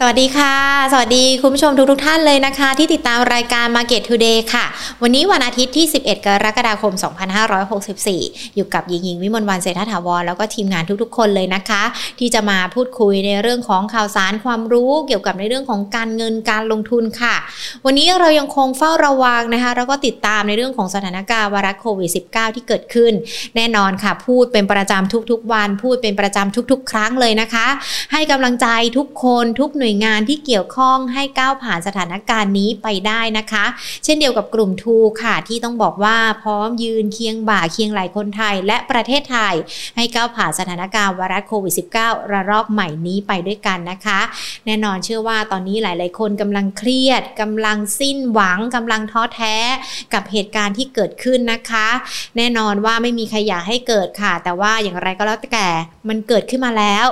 สวัสดีค่ะ สวัสดีคุณผู้ชมทุกทท่านเลยนะคะ ที่ติดตามรายการ Market Today ค่ะ วันนี้วันอาทิตย์ที่ 11 กรกฎาคม 2564 อยู่กับยิงยิงวิมลวันเศรษฐถาวรแล้วก็ทีมงานทุกๆ คนเลยนะคะ ที่จะมาพูดคุยในเรื่องของข่าวสารความรู้เกี่ยวกับในเรื่องของการเงินการลงทุนค่ะ วันนี้เรายังคงเฝ้าระวังนะคะแล้วก็ติดตามในเรื่องของสถานการณ์วาระโควิด -19 ที่เกิดขึ้น แน่นอนค่ะ พูดเป็นประจำทุกๆ วัน พูดเป็นประจำทุก ๆ ครั้งเลยนะคะ ให้กำลังใจทุกคนทุกหน่วยน่วยงานที่เกี่ยวข้องให้ก้าวผ่านสถานการณ์นี้ไปได้นะคะ เช่นเดียวกับกลุ่มทูค่ะที่ต้องบอกว่าพร้อมยืนเคียงบ่าเคียงไหลคนไทยและประเทศไทย ให้ก้าวผ่านสถานการณ์ไวรัสโควิด -19 ระลอกใหม่นี้ไปด้วยกันนะคะ แน่นอนเชื่อว่าตอนนี้หลาย ๆ คนกำลังเครียดกำลังสิ้นหวังกำลังท้อแท้กับเหตุการณ์ที่เกิดขึ้นนะคะ แน่นอนว่าไม่มีใครอยากให้เกิดค่ะ แต่ว่าอย่างไรก็แล้วแต่มันเกิดขึ้นมาแล้ว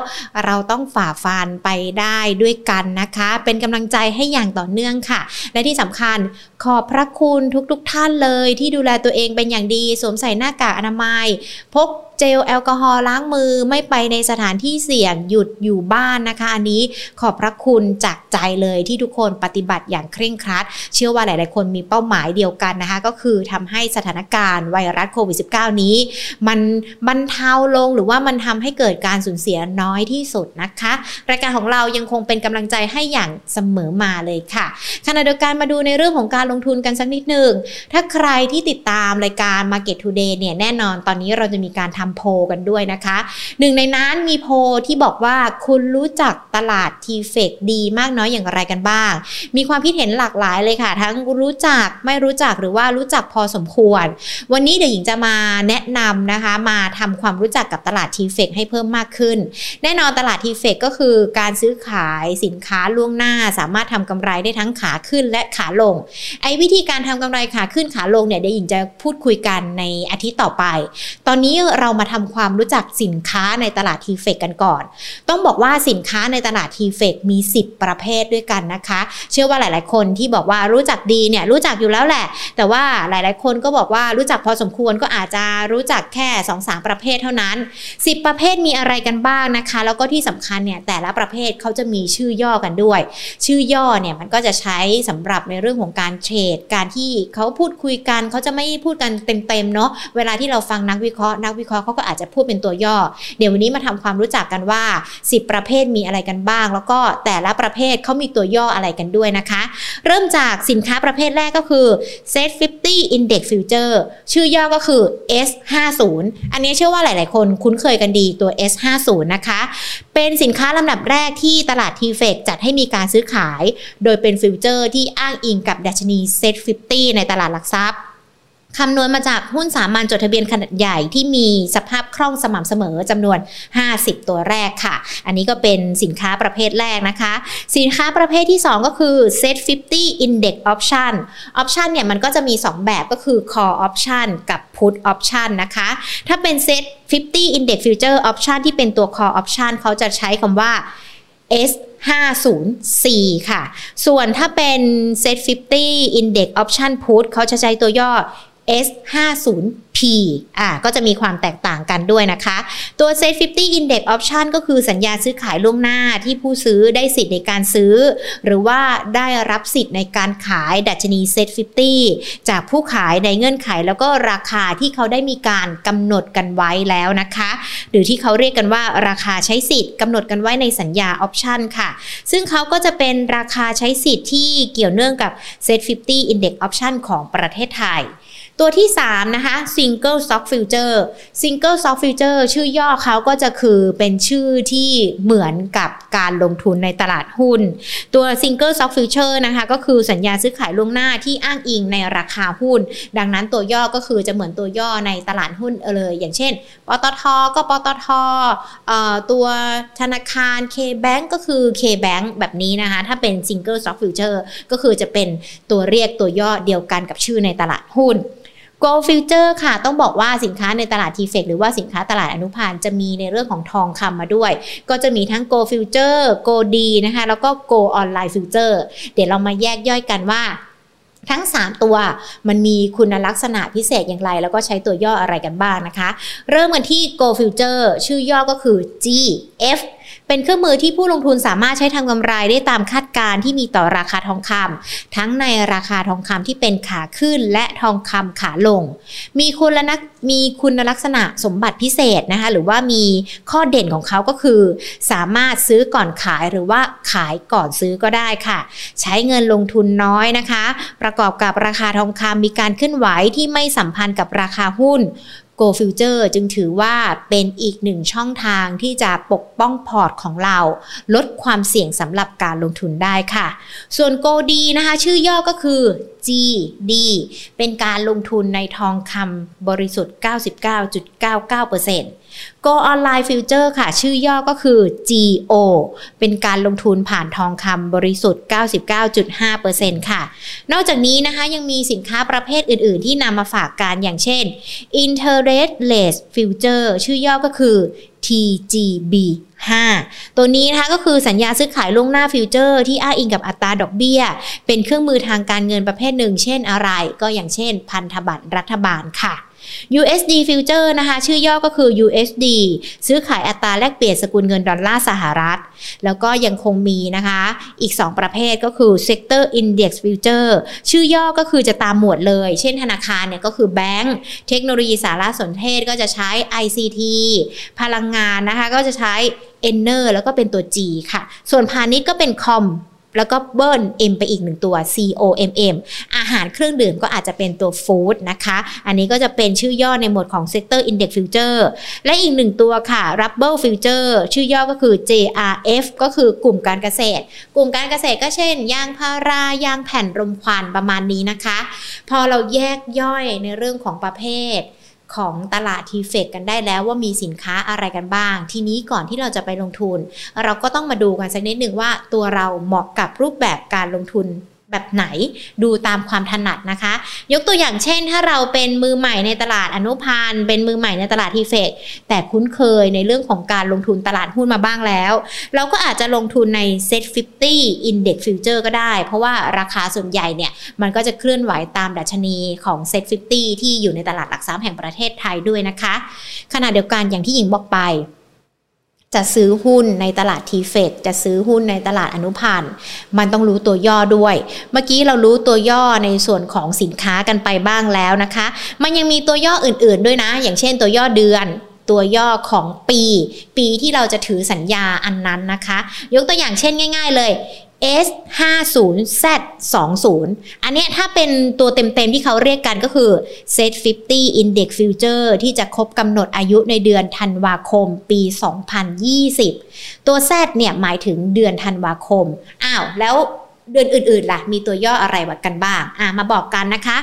เราต้องฝ่าฟันไปได้ด้วยกันนะคะ เป็นกำลังใจให้อย่างต่อเนื่องค่ะ และที่สำคัญขอบพระคุณทุกๆทท่านเลย ที่ดูแลตัวเองเป็นอย่างดี สวมใส่หน้ากากอนามัย พกเจลแอลกอฮอล์ล้างมือไม่ไปในสถานที่เสี่ยงหยุดอยู่บ้านนะคะ อันนี้ขอบพระคุณจากใจเลยที่ทุกคนปฏิบัติอย่างเคร่งครัด เชื่อว่าหลาย ๆ คนมีเป้าหมายเดียวกันนะคะ ก็คือทำให้สถานการณ์ไวรัสโควิด -19 นี้ มันบรรเทาลงหรือว่ามันทำให้เกิดการสูญเสียน้อยที่สุดนะคะ รายการของเรายังคงเป็นกำลังใจให้อย่างเสมอมาเลยค่ะขณะเดียวกันมาดูในเรื่องของการลงทุนกันสักนิดหนึ่งถ้าใครที่ติดตามรายการ Market Today เนี่ยแน่นอนตอนนี้เราจะมีการทำโพกันด้วยนะคะ หนึ่งในนั้นมีโพที่บอกว่าคุณรู้จักตลาดทีเฟกดีมากน้อยอย่างไรกันบ้าง มีความคิดเห็นหลากหลายเลยค่ะ ทั้งรู้จักไม่รู้จักหรือว่ารู้จักพอสมควร วันนี้เดี๋ยวหญิงจะมาแนะนำนะคะ มาทำความรู้จักกับตลาดทีเฟกให้เพิ่มมากขึ้น แน่นอนตลาดทีเฟกก็คือการซื้อขายสินค้าล่วงหน้า สามารถทำกำไรได้ทั้งขาขึ้นและขาลง ไอ้วิธีการทำกำไรขาขึ้นขาลงเนี่ยเดี๋ยวหญิงจะพูดคุยกันในอาทิตย์ต่อไป ตอนนี้เรามาทำความรู้จักสินค้าในตลาดทีเฟกกันก่อน ต้องบอกว่าสินค้าในตลาดทีเฟกมี 10 ประเภทด้วยกันนะคะ เชื่อว่าหลาย ๆ คนที่บอกว่ารู้จักดีเนี่ยรู้จักอยู่แล้วแหละ แต่ว่าหลาย ๆ คนก็บอกว่ารู้จักพอสมควรก็อาจจะรู้จักแค่2อสาประเภทเท่านั้น 10 ประเภทมีอะไรกันบ้างนะคะ แล้วก็ที่สำคัญเนี่ยแต่ละประเภทเขาจะมีชื่อย่อกันด้วย ชื่อย่อเนี่ยมันก็จะใช้สำหรับในเรื่องของการเทรดการที่เขาพูดคุยกันเขาจะไม่พูดกันเต็มๆเนาะเวลาที่เราฟังนักวิเคราะห์นักวิเคราะห์เขาก็อาจจะพูดเป็นตัวย่อ เดี๋ยววันนี้มาทำความรู้จักกันว่า 10 ประเภทมีอะไรกันบ้าง แล้วก็แต่ละประเภทเขามีตัวย่ออะไรกันด้วยนะคะ เริ่มจากสินค้าประเภทแรกก็คือ Set 50 Index Future ชื่อย่อก็คือ S50 อันนี้เชื่อว่าหลาย ๆ คนคุ้นเคยกันดีตัว S50 นะคะ เป็นสินค้าลำดับแรกที่ตลาด TFEX จัดให้มีการซื้อขาย โดยเป็น future ที่อ้างอิงกับดัชนี Set 50 ในตลาดหลักทรัพย์ คำนวณมาจากหุ้นสามัญจดทะเบียนขนาดใหญ่ที่มีสภาพคล่องสม่ำเสมอจำนวน 50 ตัวแรกค่ะ อันนี้ก็เป็นสินค้าประเภทแรกนะคะ สินค้าประเภทที่ 2 ก็คือ Set 50 Index Option Option เนี่ยมันก็จะมี 2 แบบก็คือ Call Option กับ Put Option นะคะ ถ้าเป็น Set 50 Index Future Option ที่เป็นตัว Call Option เขาจะใช้คำว่า S 504 ค่ะ ส่วนถ้าเป็น Set 50 Index Option Put เขาจะใช้ตัวย่อ S50P อ่าก็จะมีความแตกต่างกันด้วยนะคะ ตัว Set 50 Index Option ก็คือสัญญาซื้อขายล่วงหน้าที่ผู้ซื้อได้สิทธิ์ในการซื้อ หรือว่าได้รับสิทธิ์ในการขายดัชนี Set 50 จากผู้ขายในเงื่อนไขแล้วก็ราคาที่เขาได้มีการกำหนดกันไว้แล้วนะคะ หรือที่เขาเรียกกันว่าราคาใช้สิทธิ์กำหนดกันไว้ในสัญญา Option ค่ะ ซึ่งเขาก็จะเป็นราคาใช้สิทธิ์ที่เกี่ยวเนื่องกับ Set 50 Index Option ของประเทศไทย ตัวที่ 3 นะคะ Single Stock Future Single Stock Future ชื่อย่อเขาก็จะคือเป็นชื่อที่เหมือนกับการลงทุนในตลาดหุ้น ตัว Single Stock Future นะคะก็คือสัญญาซื้อขายล่วงหน้าที่อ้างอิงในราคาหุ้น ดังนั้นตัวย่อก็คือจะเหมือนตัวย่อในตลาดหุ้นเลยอย่างเช่นปตทก็ปตทตัวธนาคาร K-Bank ก็คือ K-Bank แบบนี้นะคะ ถ้าเป็น Single Stock Future ก็คือจะเป็นตัวเรียกตัวย่อเดียวกันกับชื่อในตลาดหุ้น Go Future ค่ะ ต้องบอกว่าสินค้าในตลาด t f เฟหรือว่าสินค้าตลาดอนุพันธ์จะมีในเรื่องของทองคำมาด้วย ก็จะมีทั้ง Go Future Go D นะคะ แล้วก็ Go Online Future เดี๋ยวเรามาแยกย่อยกันว่าทั้ง 3 ตัวมันมีคุณลักษณะพิเศษอย่างไร แล้วก็ใช้ตัวย่ออะไรกันบ้างนะคะ เริ่มกันที่ Go Future ชื่อย่อก็คือ G F เป็นเครื่องมือที่ผู้ลงทุนสามารถใช้ทำกำไรได้ตามคาดการณ์ที่มีต่อราคาทองคำทั้งในราคาทองคำที่เป็นขาขึ้นและทองคำขาลง มีคุณลักมีคุณลักษณะสมบัติพิเศษนะคะหรือว่ามีข้อเด่นของเขาก็คือ สามารถซื้อก่อนขายหรือว่าขายก่อนซื้อก็ได้ค่ะ ใช้เงินลงทุนน้อยนะคะ ประกอบกับราคาทองคำมีการเคลื่อนไหวที่ไม่สัมพันธ์กับราคาหุ้น Go Future จึงถือว่าเป็นอีกหนึ่งช่องทางที่จะปกป้องพอร์ตของเรา ลดความเสี่ยงสำหรับการลงทุนได้ค่ะ ส่วน Go D นะคะ ชื่อย่อก็คือ GD เป็นการลงทุนในทองคำบริสุทธิ์ 99.99% Go Online Future ค่ะ ชื่อย่อก็คือ GO เป็นการลงทุนผ่านทองคำบริสุทธิ์ 99.5%ค่ะ นอกจากนี้นะคะยังมีสินค้าประเภทอื่น ๆ ที่นำมาฝากกันอย่างเช่น Interest Rate Future ชื่อย่อก็คือ TGB 5 ตัวนี้นะคะก็คือสัญญาซื้อขายล่วงหน้า future ที่อ้างอิงกับอัตราดอกเบี้ย เป็นเครื่องมือทางการเงินประเภทหนึ่ง เช่นอะไร ก็อย่างเช่น พันธบัตรรัฐบาลค่ะ USD Future นะคะชื่อย่อก็คือ USD ซื้อขายอัตราแลกเปลี่ยนสกุลเงินดอลลาร์สหรัฐ แล้วก็ยังคงมีนะคะอีก 2 ประเภทก็คือ Sector Index Future ชื่อย่อก็คือจะตามหมวดเลย เช่นธนาคารเนี่ยก็คือแบงก์เทคโนโลยีสารสนเทศก็จะใช้ ICT พลังงานนะคะก็จะใช้ e n e r แล้วก็เป็นตัว G ค่ะ ส่วนพาณิชย์ก็เป็นคอม แล้วก็เบิ้ล M ไปอีกหนึ่งตัว C O M M อาหารเครื่องดื่มก็อาจจะเป็นตัวฟู้ดนะคะ อันนี้ก็จะเป็นชื่อย่อในหมวดของ Sector Index Future และอีกหนึ่งตัวค่ะ Rubber Future ชื่อย่อก็คือ JRF ก็คือกลุ่มการเกษตร กลุ่มการเกษตรก็เช่นยางพารายางแผ่นรมควันประมาณนี้นะคะ พอเราแยกย่อยในเรื่องของประเภท ของตลาดทีเฟกกันได้แล้วว่ามีสินค้าอะไรกันบ้าง ทีนี้ก่อนที่เราจะไปลงทุน เราก็ต้องมาดูกันสักนิดหนึ่งว่าตัวเราเหมาะกับรูปแบบการลงทุน แบบไหนดูตามความถนัดนะคะ ยกตัวอย่างเช่น ถ้าเราเป็นมือใหม่ในตลาดอนุพันธ์เป็นมือใหม่ในตลาดทีเฟกแต่คุ้นเคยในเรื่องของการลงทุนตลาดหุ้นมาบ้างแล้ว เราก็อาจจะลงทุนใน Set 50 Index Future ก็ได้ เพราะว่าราคาส่วนใหญ่เนี่ย มันก็จะเคลื่อนไหวตามดัชนีของ Set 50 ที่อยู่ในตลาดหลักทรัพย์แห่งประเทศไทยด้วยนะคะขณะเดียวกันอย่างที่หญิงบอกไป จะซื้อหุ้นในตลาดทีเฟดจะซื้อหุ้นในตลาดอนุพันธ์มันต้องรู้ตัวย่อด้วย เมื่อกี้เรารู้ตัวย่อในส่วนของสินค้ากันไปบ้างแล้วนะคะ มันยังมีตัวย่ออื่นๆด้วยนะ อย่างเช่นตัวย่อเดือนตัวย่อของปี ปีที่เราจะถือสัญญาอันนั้นนะคะ ยกตัวอย่างเช่นง่าย ๆ เลย S 5 0 Z 2 0อันนี้ถ้าเป็นตัวเต็มๆที่เขาเรียกกันก็คือ Set 50 Index Future ที่จะครบกำหนดอายุในเดือนธันวาคมปี 2020 ตัว Z เนี่ยหมายถึงเดือนธันวาคม อ้าว แล้วเดือนอื่นๆล่ะ มีตัวย่ออะไรกันบ้าง อ่ามาบอกกันนะคะ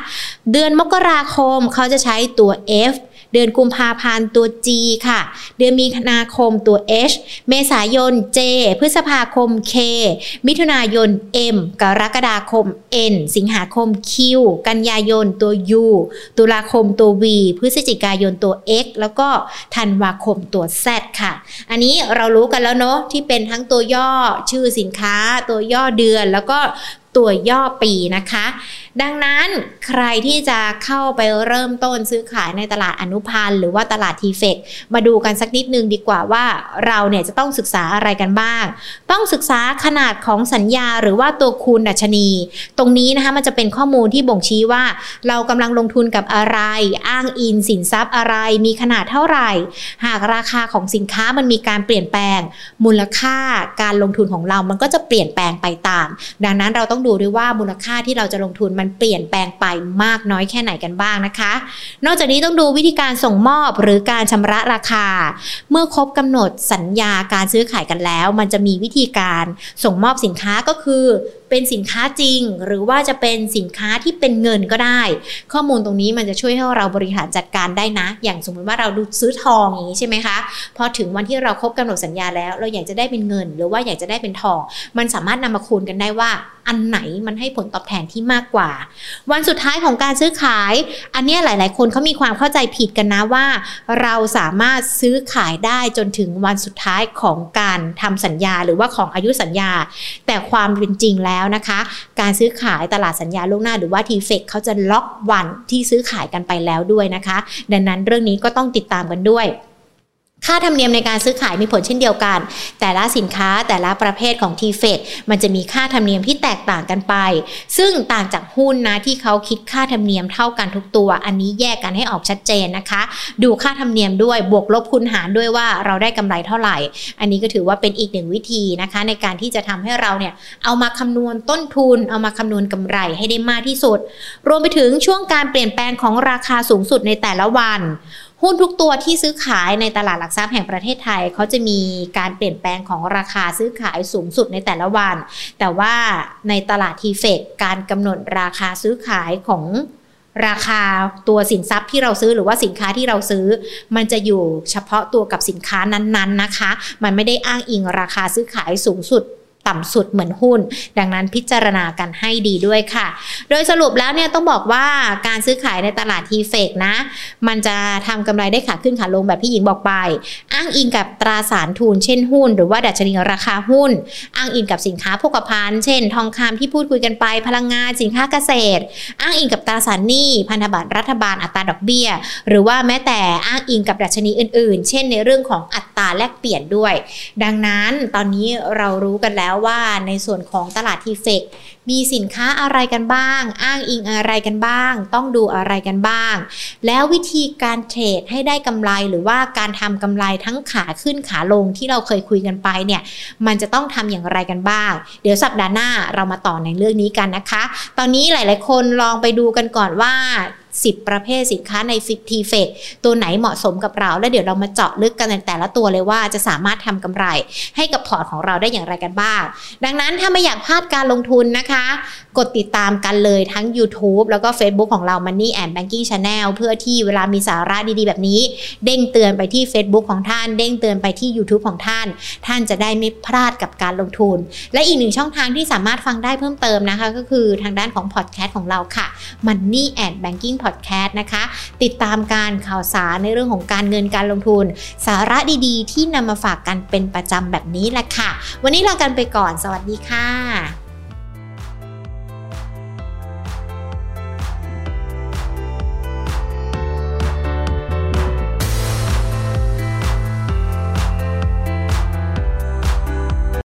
เดือนมกราคมเขาจะใช้ตัว F เดือนกุมภาพันธ์ตัว G ค่ะ เดือนมีนาคมตัว H เมษายน J พฤษภาคม K มิถุนายน M กรกฎาคม N สิงหาคม Q กันยายนตัว U ตุลาคมตัว V พฤศจิกายนตัว X แล้วก็ธันวาคมตัว Z ค่ะ อันนี้เรารู้กันแล้วเนาะที่เป็นทั้งตัวย่อชื่อสินค้า ตัวย่อเดือนแล้วก็ตัวย่อปีนะคะดังนั้นใครที่จะเข้าไปเริ่มต้นซื้อขายในตลาดอนุพันธ์หรือว่าตลาดทีเฟกมาดูกันสักนิดนึงดีกว่าว่าเราเนี่ยจะต้องศึกษาอะไรกันบ้าง ต้องศึกษาขนาดของสัญญาหรือว่าตัวคูณดัชนี ตรงนี้นะคะมันจะเป็นข้อมูลที่บ่งชี้ว่า เรากำลังลงทุนกับอะไร อ้างอิงสินทรัพย์อะไร มีขนาดเท่าไหร่ หากราคาของสินค้ามันมีการเปลี่ยนแปลง มูลค่าการลงทุนของเรามันก็จะเปลี่ยนแปลงไปตาม ดังนั้นเราต้องดูด้วยว่ามูลค่าที่เราจะลงทุนมันเปลี่ยนแปลงไปมากน้อยแค่ไหนกันบ้างนะคะ นอกจากนี้ต้องดูวิธีการส่งมอบหรือการชำระราคา เมื่อครบกำหนดสัญญาการซื้อขายกันแล้ว มันจะมีวิธีการส่งมอบสินค้าก็คือ เป็นสินค้าจริง หรือว่าจะเป็นสินค้าที่เป็นเงินก็ได้ ข้อมูลตรงนี้มันจะช่วยให้เราบริหารจัดการได้นะ อย่างสมมติว่าเราดูซื้อทองอย่างนี้ใช่ไหมคะ พอถึงวันที่เราครบกำหนดสัญญาแล้ว เราอยากจะได้เป็นเงิน หรือว่าอยากจะได้เป็นทอง มันสามารถนำมาคูณกันได้ว่า อันไหนมันให้ผลตอบแทนที่มากกว่า วันสุดท้ายของการซื้อขาย อันนี้หลาย ๆ คนเขามีความเข้าใจผิดกันนะว่า เราสามารถซื้อขายได้จนถึงวันสุดท้ายของการทำสัญญา หรือว่าของอายุสัญญา แต่ความเป็นจริงแล้วนะคะ การซื้อขายตลาดสัญญาล่วงหน้าหรือว่าทีเฟกเขาจะล็อกวันที่ซื้อขายกันไปแล้วด้วยนะคะ ดังนั้นเรื่องนี้ก็ต้องติดตามกันด้วย ค่าธรรมเนียมในการซื้อขายมีผลเช่นเดียวกัน แต่ละสินค้าแต่ละประเภทของ t f e d มันจะมีค่าธรรมเนียมที่แตกต่างกันไป ซึ่งต่างจากหุ้นนะที่เขาคิดค่าธรรมเนียมเท่ากันทุกตัว อันนี้แยกกันให้ออกชัดเจนนะคะ ดูค่าธรรมเนียมด้วยบวกลบคูณหารด้วยว่าเราได้กำไรเท่าไหร่ อันนี้ก็ถือว่าเป็นอีกหนึ่งวิธีนะคะ ในการที่จะทำให้เราเนี่ยเอามาคำนวณต้นทุน เอามาคำนวณกำไรให้ได้มากที่สุด รวมไปถึงช่วงการเปลี่ยนแปลงของราคาสูงสุดในแต่ละวัน หุ้นทุกตัวที่ซื้อขายในตลาดหลักทรัพย์แห่งประเทศไทยเขาจะมีการเปลี่ยนแปลงของราคาซื้อขายสูงสุดในแต่ละวัน แต่ว่าในตลาดทีเฟกการกำหนดราคาซื้อขายของราคาตัวสินทรัพย์ที่เราซื้อหรือว่าสินค้าที่เราซื้อ มันจะอยู่เฉพาะตัวกับสินค้านั้นๆนะคะ มันไม่ได้อ้างอิงราคาซื้อขายสูงสุด ต่ำสุดเหมือนหุ้น ดังนั้นพิจารณากันให้ดีด้วยค่ะ โดยสรุปแล้วเนี่ยต้องบอกว่าการซื้อขายในตลาดทีเฟกนะ มันจะทำกำไรได้ขาขึ้นขาลงแบบที่หญิงบอกไป อ้างอิงกับตราสารทุนเช่นหุ้น หรือว่าดัชนีราคาหุ้น อ้างอิงกับสินค้าโภคภัณฑ์ เช่น ทองคำที่พูดคุยกันไป พลังงานสินค้าเกษตร อ้างอิงกับตราสารหนี้พันธบัตรรัฐบาลอัตราดอกเบี้ย หรือว่าแม้แต่อ้างอิงกับดัชนีอื่น ๆ เช่น ในเรื่องของอัตราแลกเปลี่ยนด้วย ดังนั้นตอนนี้เรารู้กันแล้วว่าในส่วนของตลาดทีเฟกมีสินค้าอะไรกันบ้าง อ้างอิงอะไรกันบ้าง ต้องดูอะไรกันบ้าง แล้ววิธีการเทรดให้ได้กำไรหรือว่าการทำกำไรทั้งขาขึ้นขาลงที่เราเคยคุยกันไปเนี่ยมันจะต้องทำอย่างไรกันบ้าง เดี๋ยวสัปดาห์หน้าเรามาต่อในเรื่องนี้กันนะคะ ตอนนี้หลาย ๆ คนลองไปดูกันก่อนว่า10 ประเภทสินค้าในฟิก TFEX ตัวไหนเหมาะสมกับเรา แล้วเดี๋ยวเรามาเจาะลึกกันในแต่ละตัวเลยว่าจะสามารถทำกำไรให้กับพอร์ตของเราได้อย่างไรกันบ้าง ดังนั้นถ้าไม่อยากพลาดการลงทุนนะคะนะคะ กดติดตามกันเลยทั้ง YouTube แล้วก็ Facebook ของเรา Money and Banking Channel เพื่อที่เวลามีสาระดีๆ แบบนี้ เด้งเตือนไปที่ Facebook ของท่าน เด้งเตือนไปที่ YouTube ของท่าน ท่านจะได้ไม่พลาดกับการลงทุน และอีกหนึ่งช่องทางที่สามารถฟังได้เพิ่มเติมนะคะ ก็คือทางด้านของพอดแคสต์ของเราค่ะ Money and Banking Podcast นะคะ ติดตามการข่าวสารในเรื่องของการเงินการลงทุน สาระดีๆ ที่นำมาฝากกันเป็นประจำแบบนี้แหละค่ะ วันนี้ลากันไปก่อน สวัสดีค่ะ